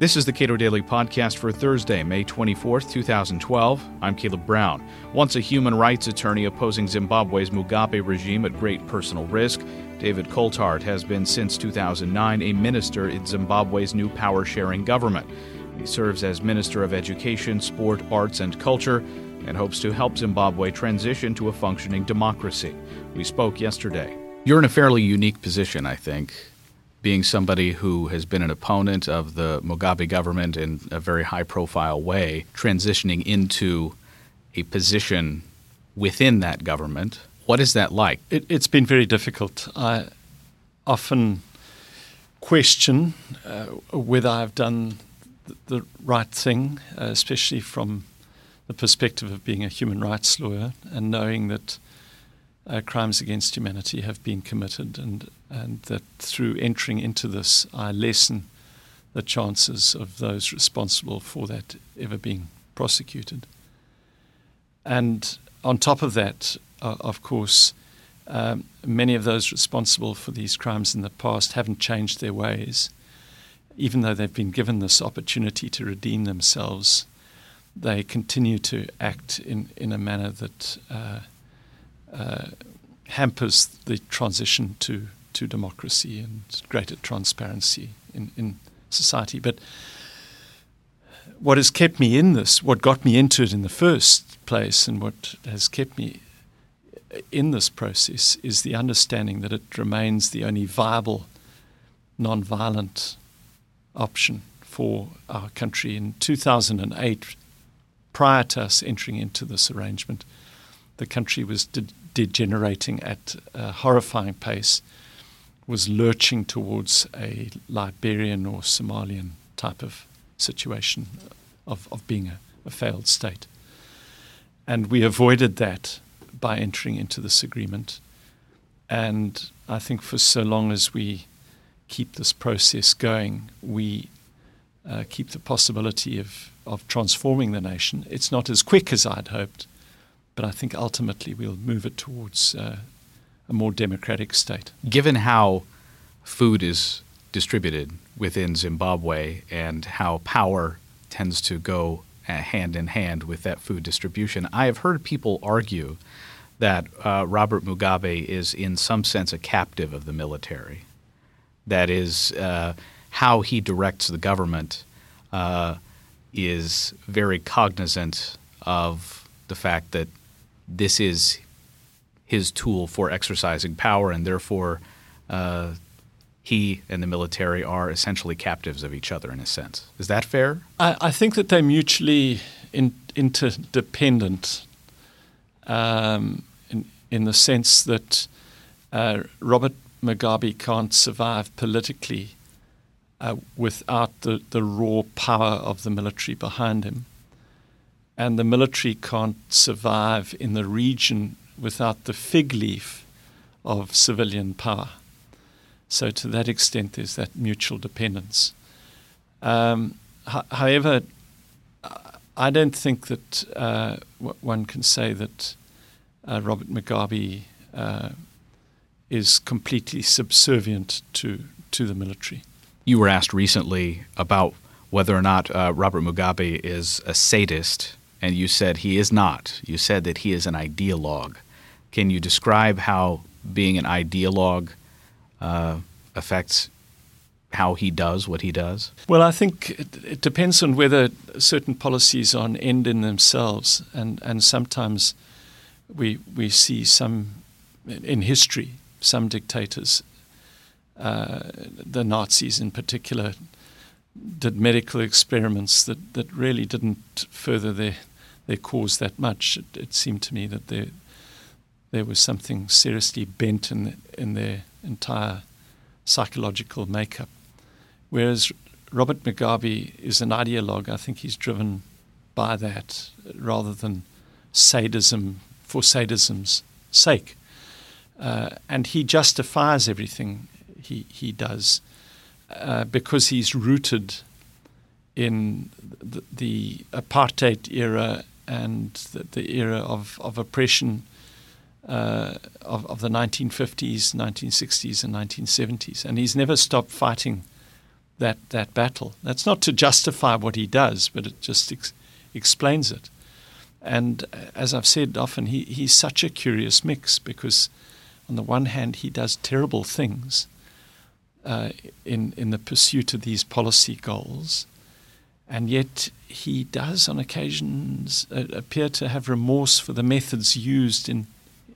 This is the Cato Daily Podcast for Thursday, May 24th, 2012. I'm Caleb Brown. Once a human rights attorney opposing Zimbabwe's Mugabe regime at great personal risk, David Coltart has been since 2009 a minister in Zimbabwe's new power sharing government. He serves as Minister of Education, Sport, Arts, and Culture and hopes to help Zimbabwe transition to a functioning democracy. We spoke yesterday. You're in a fairly unique position, I think being somebody who has been an opponent of the Mugabe government in a very high profile way, transitioning into a position within that government. What is that like? It, has been very difficult. I often question uh, whether I've done the right thing, uh, especially from the perspective of being a human rights lawyer and knowing that uh, crimes against humanity have been committed, and, and that through entering into this, I lessen the chances of those responsible for that ever being prosecuted. And on top of that, uh, of course, um, many of those responsible for these crimes in the past haven't changed their ways. Even though they've been given this opportunity to redeem themselves, they continue to act in, in a manner that uh, uh, hampers the transition to, to democracy and greater transparency in, in society. But what has kept me in this, what got me into it in the first place, and what has kept me in this process is the understanding that it remains the only viable, non-violent option for our country. In 2008, prior to us entering into this arrangement, the country was de- degenerating at a horrifying pace, was lurching towards a Liberian or Somalian type of situation of, of being a, a failed state. And we avoided that by entering into this agreement. And I think for so long as we keep this process going, we uh, keep the possibility of, of transforming the nation. It's not as quick as I'd hoped, but I think ultimately we'll move it towards uh, a more democratic state. Given how food is distributed within Zimbabwe and how power tends to go uh, hand in hand with that food distribution, I have heard people argue that uh, Robert Mugabe is, in some sense, a captive of the military. That is, uh, how he directs the government uh, is very cognizant of the fact that this is his tool for exercising power, and therefore uh, he and the military are essentially captives of each other in a sense. Is that fair? I, I think that they're mutually in, interdependent um, in, in the sense that uh, Robert Mugabe can't survive politically uh, without the, the raw power of the military behind him and the military can't survive in the region without the fig leaf of civilian power. So, to that extent, there's that mutual dependence. Um, h- however, I don't think that uh, w- one can say that uh, Robert Mugabe uh, is completely subservient to, to the military. You were asked recently about whether or not uh, Robert Mugabe is a sadist and you said he is not. You said that he is an ideologue. Can you describe how being an ideologue uh, affects how he does what he does? Well, I think it, it, depends on whether certain policies are an end in themselves, and, and sometimes we we see some in history some dictators, uh, the Nazis in particular, did medical experiments that, that really didn't further their their cause that much. It, it, seemed to me that there there was something seriously bent in in their entire psychological makeup. Whereas Robert Mugabe is an ideologue. I think he's driven by that rather than sadism for sadism's sake. Uh, and he justifies everything he, he does uh, because he's rooted in the, the apartheid era and the, the era of, of oppression uh, of, of the 1950s, 1960s, and 1970s. And he's never stopped fighting that, that battle. That's not to justify what he does, but it just ex- explains it. And uh, as I've said often, he, he's such a curious mix because, on the one hand, he does terrible things uh, in, in the pursuit of these policy goals, and yet he does, on occasions, uh, appear to have remorse for the methods used in,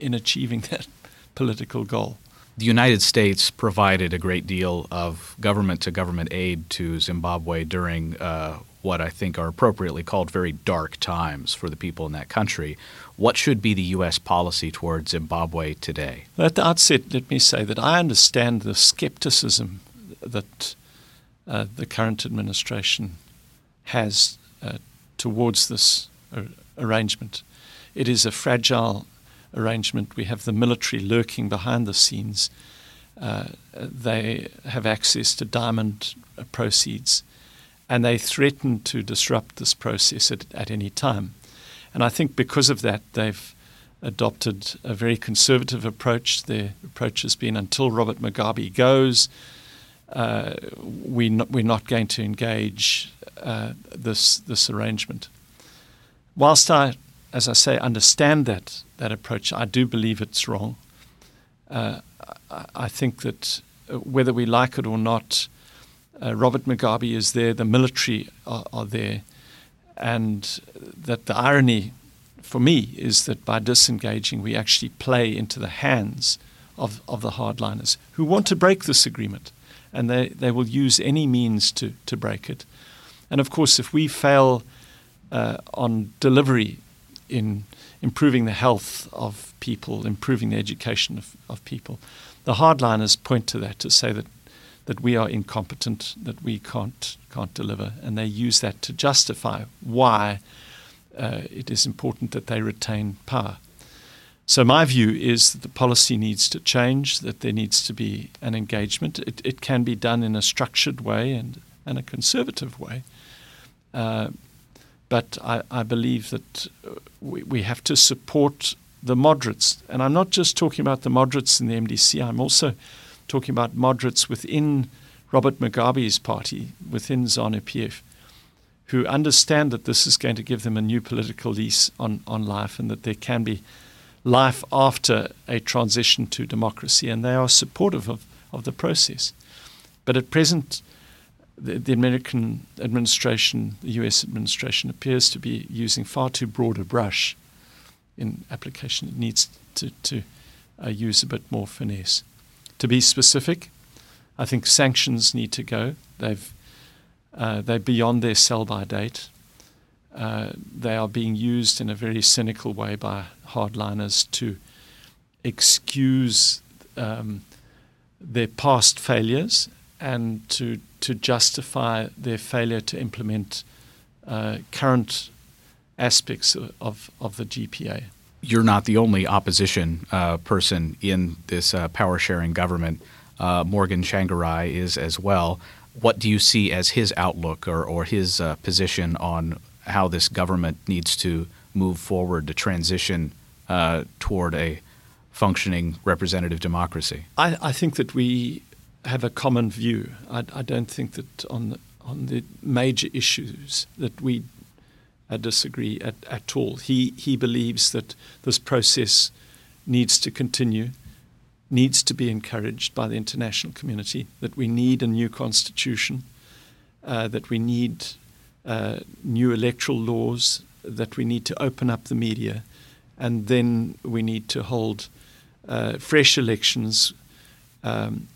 in achieving that political goal the United States provided a great deal of government to government aid to Zimbabwe during uh, what I think are appropriately called very dark times for the people in that country. What should be the U.S. policy towards Zimbabwe today? At the outset, let me say that I understand the skepticism that uh, the current administration has uh, towards this uh, arrangement. It is a fragile arrangement. We have the military lurking behind the scenes. Uh, they have access to diamond uh, proceeds, and they threaten to disrupt this process at, at any time. And I think because of that, they've adopted a very conservative approach. Their approach has been until Robert Mugabe goes, uh, we not, we're not going to engage uh, this, this arrangement. Whilst I, as I say, understand that that approach. I do believe it's wrong. Uh, I think that uh, whether we like it or not, uh, Robert Mugabe is there, the military are, are, there, and that the irony for me is that by disengaging, we actually play into the hands of, of the hardliners who want to break this agreement, and they, they will use any means to, to break it. And of course, if we fail uh, on delivery in improving the health of people, improving the education of, of people. The hardliners point to that to say that, that we are incompetent, that we can't, can't deliver, and they use that to justify why uh, it is important that they retain power. So, my view is that the policy needs to change, that there needs to be an engagement. It, it can be done in a structured way and, and a conservative way. Uh, but I, I believe that uh, we, we have to support the moderates. And I'm not just talking about the moderates in the MDC, I'm also talking about moderates within Robert Mugabe's party, within ZANU PF, who understand that this is going to give them a new political lease on, on life and that there can be life after a transition to democracy. And they are supportive of, of the process. But at present, the, the, American administration, the US administration, appears to be using far too broad a brush in application. It needs to, to uh, use a bit more finesse. To be specific, I think sanctions need to go. They've, uh, they're beyond their sell by date. Uh, they are being used in a very cynical way by hardliners to excuse um, their past failures and to to justify their failure to implement uh, current aspects of, of the GPA. You're not the only opposition uh, person in this uh, power sharing government. Uh, Morgan Tsvangirai is as well. What do you see as his outlook or, or his uh, position on how this government needs to move forward to transition uh, toward a functioning representative democracy? I, I think that we have a common view. I, I don't think that on the, on the major issues that we uh, disagree at, at all. He he believes that this process needs to continue, needs to be encouraged by the international community. That we need a new constitution, uh, that we need uh, new electoral laws, that we need to open up the media, and then we need to hold uh, fresh elections. Um,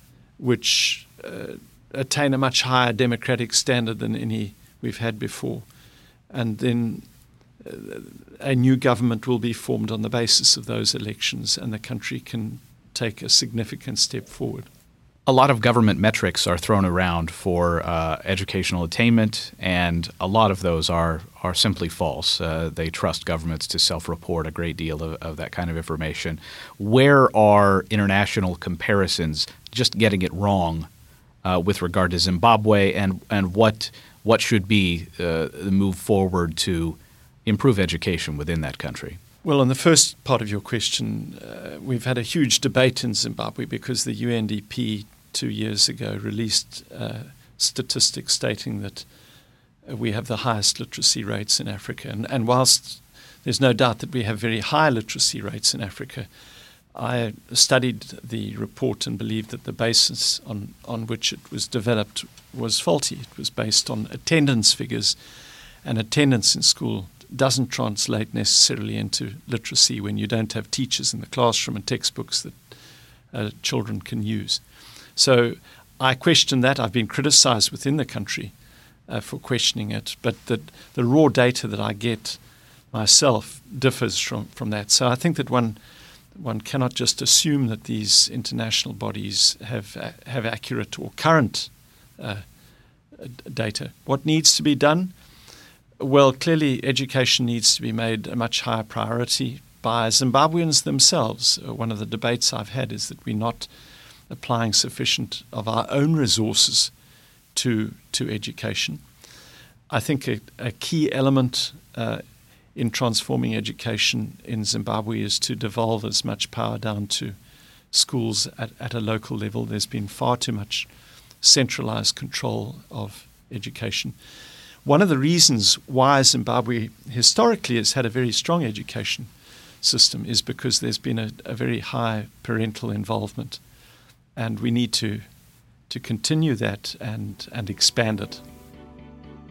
which uh, attain a much higher democratic standard than any we've had before. And then uh, a new government will be formed on the basis of those elections, and the country can take a significant step forward. A lot of government metrics are thrown around for uh, educational attainment, and a lot of those are are simply false. Uh, they trust governments to self-report a great deal of, of that kind of information. Where are international comparisons just getting it wrong uh, with regard to Zimbabwe, and and what what should be uh, the move forward to improve education within that country? Well, on the first part of your question, uh, we've had a huge debate in Zimbabwe because the UNDP two years ago released uh, statistics stating that uh, we have the highest literacy rates in Africa. And, and whilst there's no doubt that we have very high literacy rates in Africa, I studied the report and believed that the basis on, on which it was developed was faulty. It was based on attendance figures, and attendance in school doesn't translate necessarily into literacy when you don't have teachers in the classroom and textbooks that uh, children can use. So I question that. I've been criticized within the country uh, for questioning it, but the, the raw data that I get myself differs from, from that. So I think that one one cannot just assume that these international bodies have uh, have accurate or current uh, data. What needs to be done? Well, clearly, education needs to be made a much higher priority by Zimbabweans themselves. Uh, one of the debates I've had is that we're not applying sufficient of our own resources to to education. I think a, a key element uh, in transforming education in Zimbabwe is to devolve as much power down to schools at, at a local level. There's been far too much centralized control of education. One of the reasons why Zimbabwe historically has had a very strong education system is because there's been a, a very high parental involvement, and we need to to continue that and and expand it.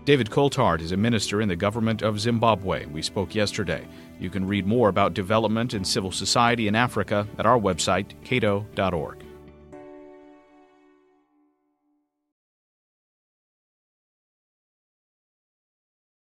David Coltart is a minister in the government of Zimbabwe. We spoke yesterday. You can read more about development and civil society in Africa at our website, cato.org.